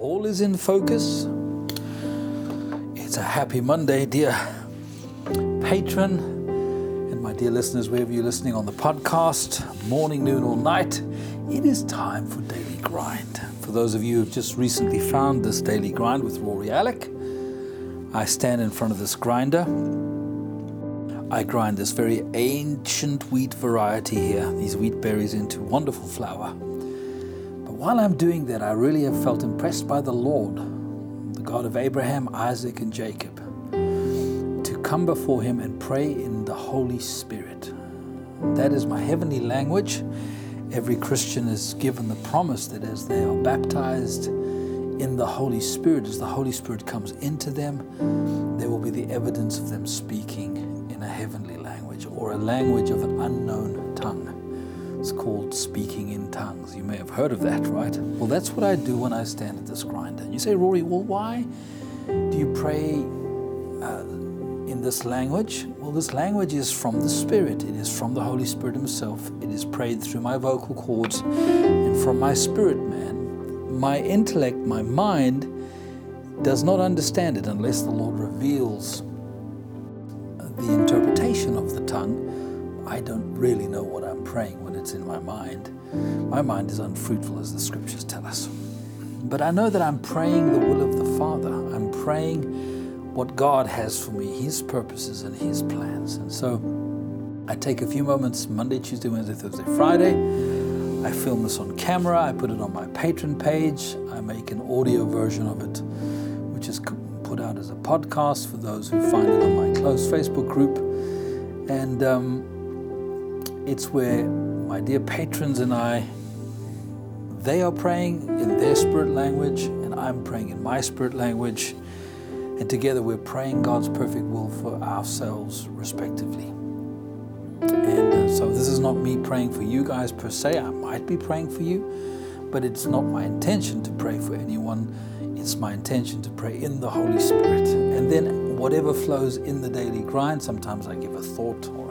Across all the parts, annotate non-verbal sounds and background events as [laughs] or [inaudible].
all is in focus. It's a happy Monday, dear patron, and my dear listeners, wherever you're listening on the podcast, morning, noon, or night, it is time for Daily Grind. For those of you who've just recently found this Daily Grind with Rory Alec, I stand in front of this grinder. I grind this very ancient wheat variety here, these wheat berries, into wonderful flour while I'm doing that, I really have felt impressed by the Lord, the God of Abraham, Isaac, and Jacob, to come before Him and pray in the Holy Spirit. That is my heavenly language. Every Christian is given the promise that as they are baptized in the Holy Spirit, as the Holy Spirit comes into them, there will be the evidence of them speaking in a heavenly language or a language of an unknown tongue. It's called speaking in tongues. You may have heard of that, right? Well, that's what I do when I stand at this grinder. You say, Rory, well, why do you pray uh, in this language? Well, this language is from the Spirit, it is from the Holy Spirit Himself. It is prayed through my vocal cords and from my spirit man. My intellect, my mind, does not understand it unless the Lord reveals the interpretation of the tongue. I don't really know what Praying when it's in my mind. My mind is unfruitful, as the scriptures tell us. But I know that I'm praying the will of the Father. I'm praying what God has for me, His purposes and His plans. And so I take a few moments Monday, Tuesday, Wednesday, Thursday, Friday. I film this on camera. I put it on my Patreon page. I make an audio version of it, which is put out as a podcast for those who find it on my close Facebook group. And um, it's where my dear patrons and I, they are praying in their spirit language, and I'm praying in my spirit language. And together we're praying God's perfect will for ourselves, respectively. And uh, so this is not me praying for you guys per se. I might be praying for you, but it's not my intention to pray for anyone. It's my intention to pray in the Holy Spirit. And then whatever flows in the daily grind, sometimes I give a thought or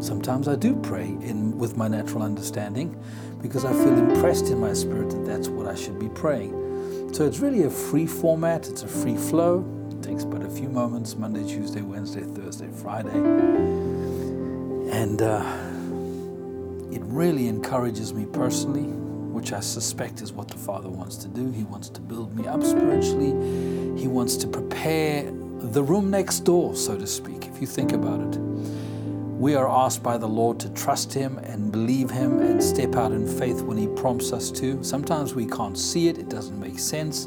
Sometimes I do pray in with my natural understanding because I feel impressed in my spirit that that's what I should be praying. So it's really a free format, it's a free flow. It takes but a few moments Monday, Tuesday, Wednesday, Thursday, Friday. And uh, it really encourages me personally, which I suspect is what the Father wants to do. He wants to build me up spiritually, He wants to prepare the room next door, so to speak, if you think about it we are asked by the Lord to trust Him and believe Him and step out in faith when He prompts us to. Sometimes we can't see it, it doesn't make sense.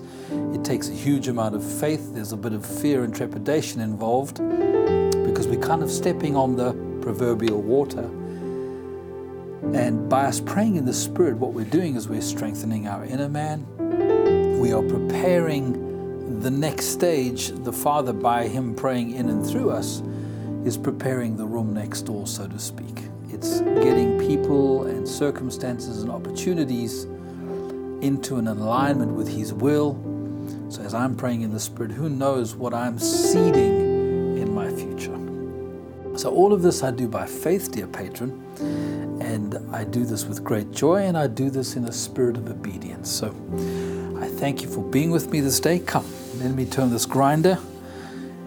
It takes a huge amount of faith. There's a bit of fear and trepidation involved because we're kind of stepping on the proverbial water. And by us praying in the Spirit, what we're doing is we're strengthening our inner man. We are preparing the next stage, the Father, by Him praying in and through us is preparing the room next door, so to speak. It's getting people and circumstances and opportunities into an alignment with His will. So, as I'm praying in the Spirit, who knows what I'm seeding in my future? So, all of this I do by faith, dear patron, and I do this with great joy, and I do this in a spirit of obedience. So, I thank you for being with me this day. Come, let me turn this grinder,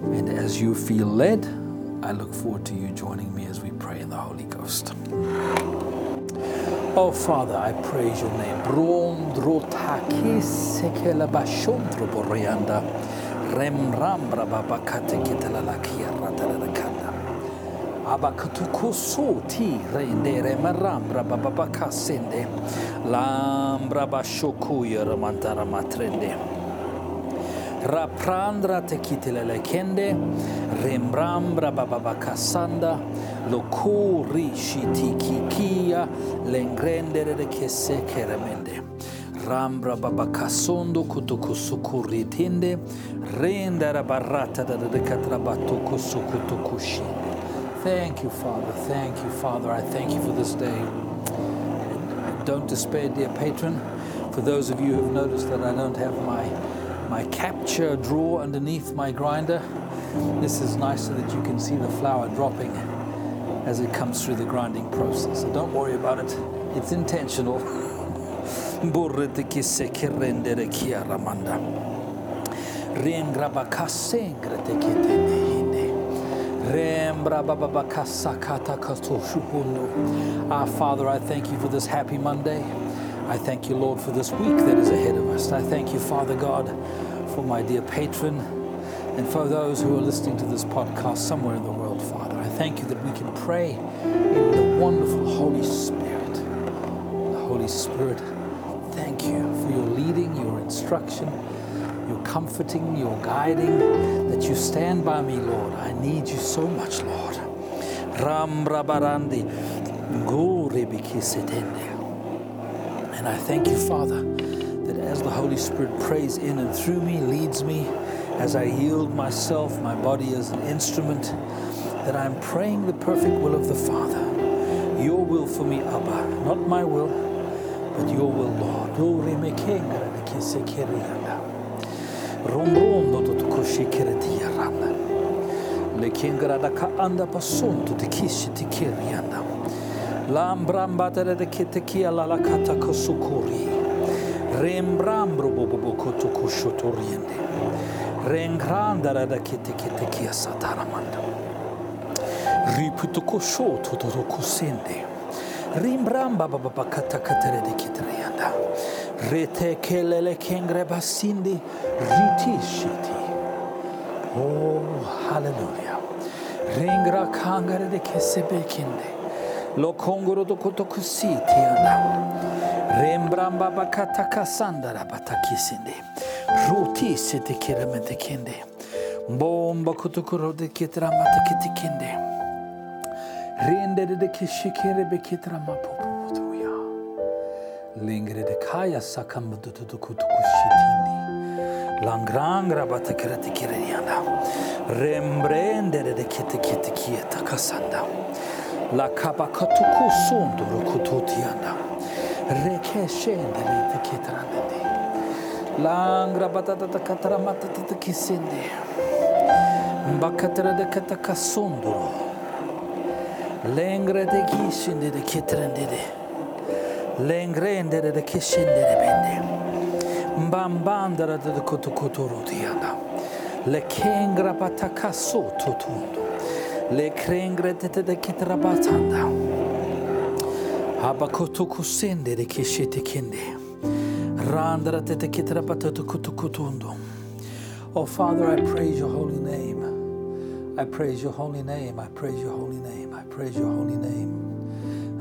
and as you feel led, I look forward to you joining me as we pray in the Holy Ghost. Oh Father, I praise your name. Rem rambra babakate kitalalakia ratalakanda. Abakatukusu ti rendere marambra bababakasende. Lambra bashokuya ramantara matrende raprandra tekitilele kende rembrambra bababakasanda lokuri shitikikia lengrendere de kese keremende rambra babakasondo kutukusukuri tinde rendara barata da de katrabatu kusukutukushinde Thank you, Father. Thank you, Father. I thank you for this day. Don't despair, dear patron. For those of you who have noticed that I don't have my my capture drawer underneath my grinder. This is nice so that you can see the flour dropping as it comes through the grinding process. So don't worry about it, it's intentional. [laughs] Our Father, I thank you for this happy Monday. I thank you, Lord, for this week that is ahead of us. I thank you, Father God, for my dear patron and for those who are listening to this podcast somewhere in the world, Father. I thank you that we can pray in the wonderful Holy Spirit. The Holy Spirit, thank you for your leading, your instruction, your comforting, your guiding, that you stand by me, Lord. I need you so much, Lord. Ram rabarandi, and I thank you, Father, that as the Holy Spirit prays in and through me, leads me, as I yield myself, my body as an instrument, that I'm praying the perfect will of the Father. Your will for me, Abba, not my will, but your will, Lord. Le kingara da ka anda pasunto te kishi te kirianda. Lambramba tere de kite kia la la kata kosukuri. Rembrambro bobo koto kushotoriende. Rengrandara da kete kete kia sataramanda. Riputuko shoto toto kusende. Rimbramba baba kata katere de kitrianda. Rete kelele kengre basindi riti shiti. Oh, hallelujah. Ringra kangare de kesebe kinde. Lo kongoro do kotokusi teyana. Rembramba bakata kasandara batakisinde. Ruti sete kiremete kende. Bomba kutukuro de kitramata kitikinde. Rende de kişikere bekitrama poputuya. Lengre de kaya sakambıdı tutukutukushitinde. Langrangra batakirati kireyana. Rembrendere de kiti kiti kiye takasanda la kabakatuku sonduru kututiyanda reke şendere tekitranende langra batatata katramatatata kisende bakatra de kataka sonduru lengre de kisinde de kitrendede lengre endere de kisindere bende mbambandara de kutukuturu diyanda le kengra patakasu tutundu tutundo. Le krengre de de kitrabatanda. Habakutukusinde de kishite kinde. Oh, Father, I praise your holy name. I praise your holy name. I praise your holy name. I praise your holy name.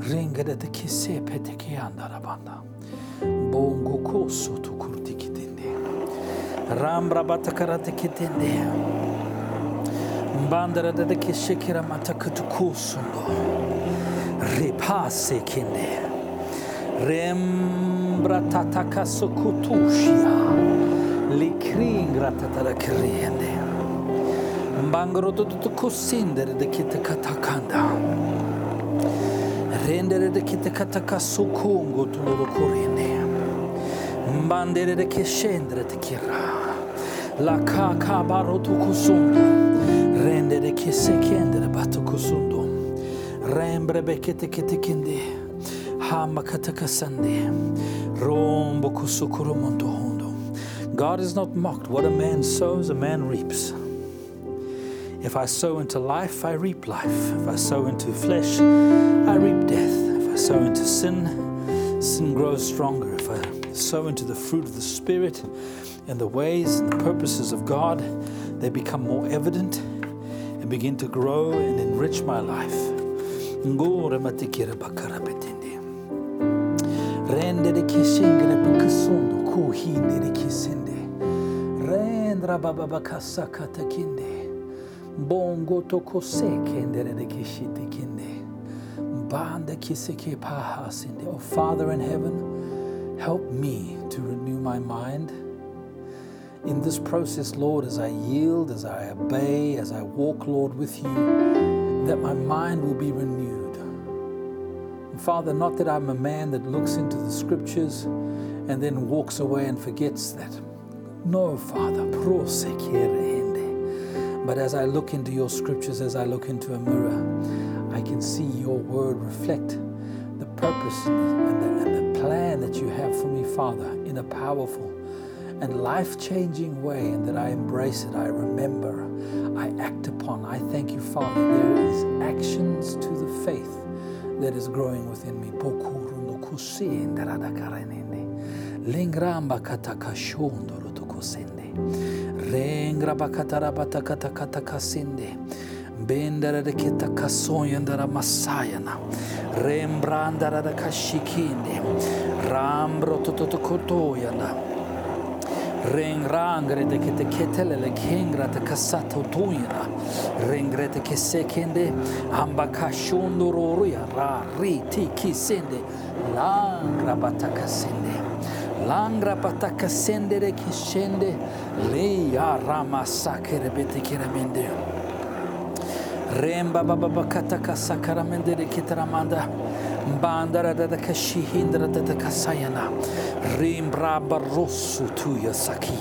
Ringa de kise peteke andarabanda. Bongo koso tu kurti kitinde. Rambra batakarate Bandera dedi ki şekerim atakıtı kulsun bu. Ripase kindi. Rembra tatakasu kutuşya. Likringra tatara kiriyende. Bangro tutu kusindere de kiti katakanda. Rendere de kiti katakasu kungu tunulu kurinde. Bandere de keşendere tekira. La kaka barotu kusunda. Rendere kesekendere batu kusundu. Rembre bekete kete kende. God is not mocked. What a man sows, a man reaps. If I sow into life, I reap life. If I sow into flesh, I reap death. If I sow into sin, sin grows stronger. If I sow into the fruit of the Spirit and the ways and the purposes of God, they become more evident and begin to grow and enrich my life. Rendere kishingre bukusundo kuhindere baba katakinde. Bongo sekendere de kishite kinde. Banda kiseke pahasinde. Oh Father in heaven, help me to renew my mind. In this process, Lord, as I yield, as I obey, as I walk, Lord, with you, that my mind will be renewed Father, not that I'm a man that looks into the scriptures and then walks away and forgets that. No, Father, but as I look into your scriptures, as I look into a mirror, I can see your word reflect the purpose and the, and the plan that you have for me, Father, in a powerful and life changing way, and that I embrace it, I remember, I act upon. I thank you, Father. There is actions to the faith that is growing within me. Lingramba katakashondoro tokosende. Rengra bakatara batakata katakasinde. Bendara de kita kasoyandara masayana. Rembrandara de kashikinde. Rambro tototokotoyana. rengrangre de que te ketele le kengra te kasato tuina rengre te kese kende amba kashondo roruya ra ri ti kisende langra batakasende langra batakasende re kisende le ya ramasakere betekeramende remba baba bakataka sakaramende re ketaramanda Kasayana. Saki.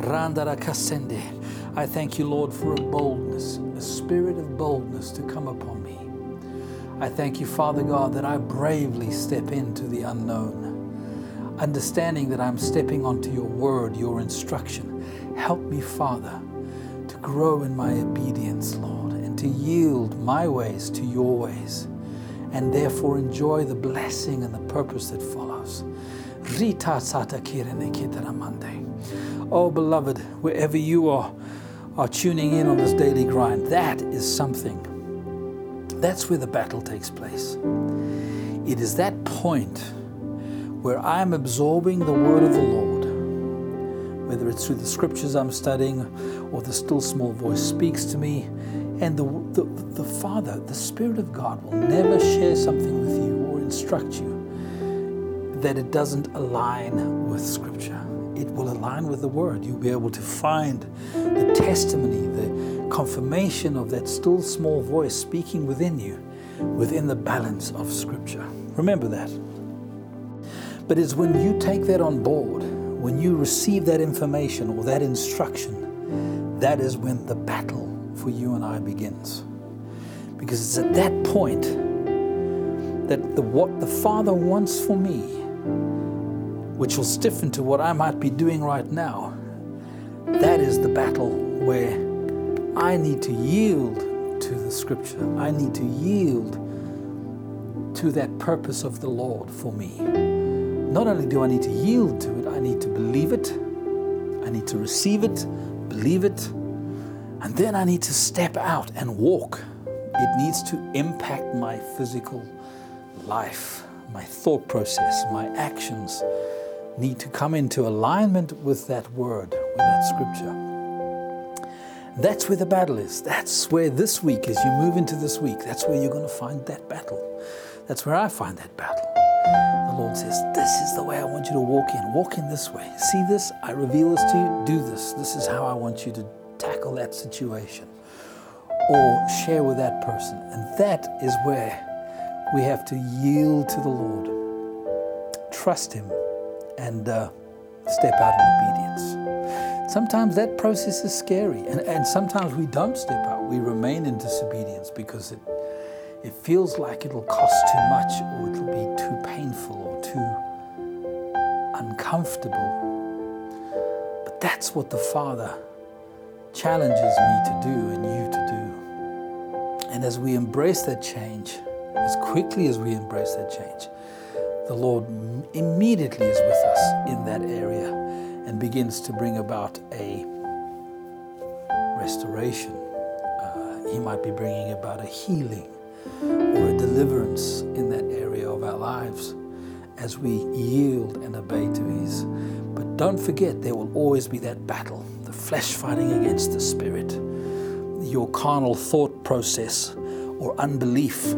Randara kasende. I thank you, Lord, for a boldness, a spirit of boldness to come upon me. I thank you, Father God, that I bravely step into the unknown, understanding that I'm stepping onto your word, your instruction. Help me, Father, to grow in my obedience, Lord to yield my ways to your ways and therefore enjoy the blessing and the purpose that follows. Oh, beloved, wherever you are, are tuning in on this daily grind, that is something. That's where the battle takes place. It is that point where I'm absorbing the word of the Lord, whether it's through the scriptures I'm studying or the still small voice speaks to me and the, the, the Father, the Spirit of God, will never share something with you or instruct you that it doesn't align with Scripture. It will align with the Word. You'll be able to find the testimony, the confirmation of that still small voice speaking within you within the balance of Scripture. Remember that. But it's when you take that on board, when you receive that information or that instruction, that is when the battle for you and I begins. Because it's at that point that the, what the Father wants for me, which will stiffen to what I might be doing right now, that is the battle where I need to yield to the Scripture. I need to yield to that purpose of the Lord for me. Not only do I need to yield to it, I need to believe it, I need to receive it, believe it, and then I need to step out and walk. It needs to impact my physical life, my thought process, my actions need to come into alignment with that word, with that scripture. That's where the battle is. That's where this week, as you move into this week, that's where you're going to find that battle. That's where I find that battle. The Lord says, This is the way I want you to walk in. Walk in this way. See this? I reveal this to you. Do this. This is how I want you to tackle that situation or share with that person. And that is where we have to yield to the Lord, trust Him, and uh, step out in obedience. Sometimes that process is scary, and, and sometimes we don't step out. We remain in disobedience because it, it feels like it'll cost too much, or it'll be too painful, or too uncomfortable. But that's what the Father challenges me to do and you to do. And as we embrace that change, as quickly as we embrace that change, the Lord immediately is with us in that area and begins to bring about a restoration. Uh, he might be bringing about a healing or a deliverance in that area of our lives as we yield and obey to His. But don't forget, there will always be that battle the flesh fighting against the spirit, your carnal thought process or unbelief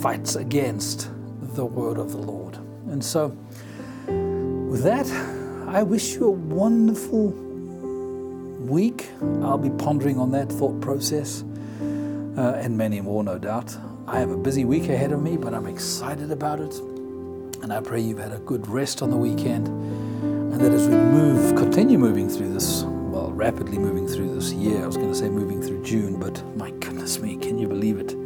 fights against the word of the Lord. And so, with that, I wish you a wonderful week. I'll be pondering on that thought process uh, and many more, no doubt. I have a busy week ahead of me, but I'm excited about it. And I pray you've had a good rest on the weekend and that as we move, continue moving through this well, rapidly moving through this year. I was going to say moving through June, but my goodness me, can you believe it?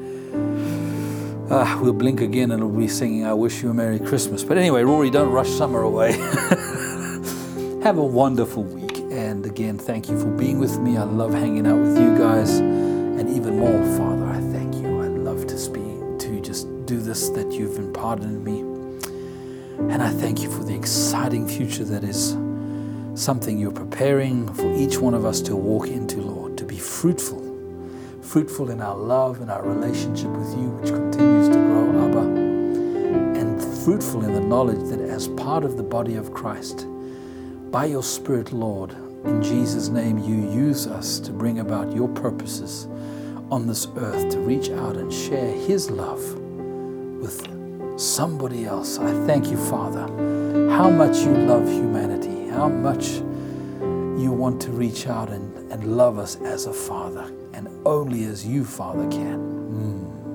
Uh, we'll blink again and we'll be singing I Wish You a Merry Christmas. But anyway, Rory, don't rush summer away. [laughs] Have a wonderful week. And again, thank you for being with me. I love hanging out with you guys. And even more, Father, I thank you. I love to speak, to just do this that you've imparted in me. And I thank you for the exciting future that is something you're preparing for each one of us to walk into, Lord, to be fruitful fruitful in our love and our relationship with you, which continues to grow, Abba, and fruitful in the knowledge that as part of the body of Christ, by your Spirit, Lord, in Jesus' name, you use us to bring about your purposes on this earth, to reach out and share His love with somebody else. I thank you, Father, how much you love humanity, how much you want to reach out and, and love us as a Father and only as you, Father, can. Mm.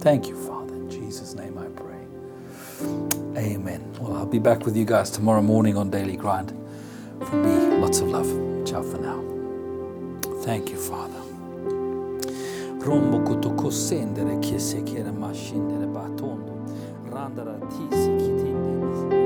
Thank you, Father. In Jesus' name I pray. Amen. Well, I'll be back with you guys tomorrow morning on Daily Grind. From me, lots of love. Ciao for now. Thank you, Father. rombokutoko sendere chiese chiere ma scendere batondo randara tisi chitindi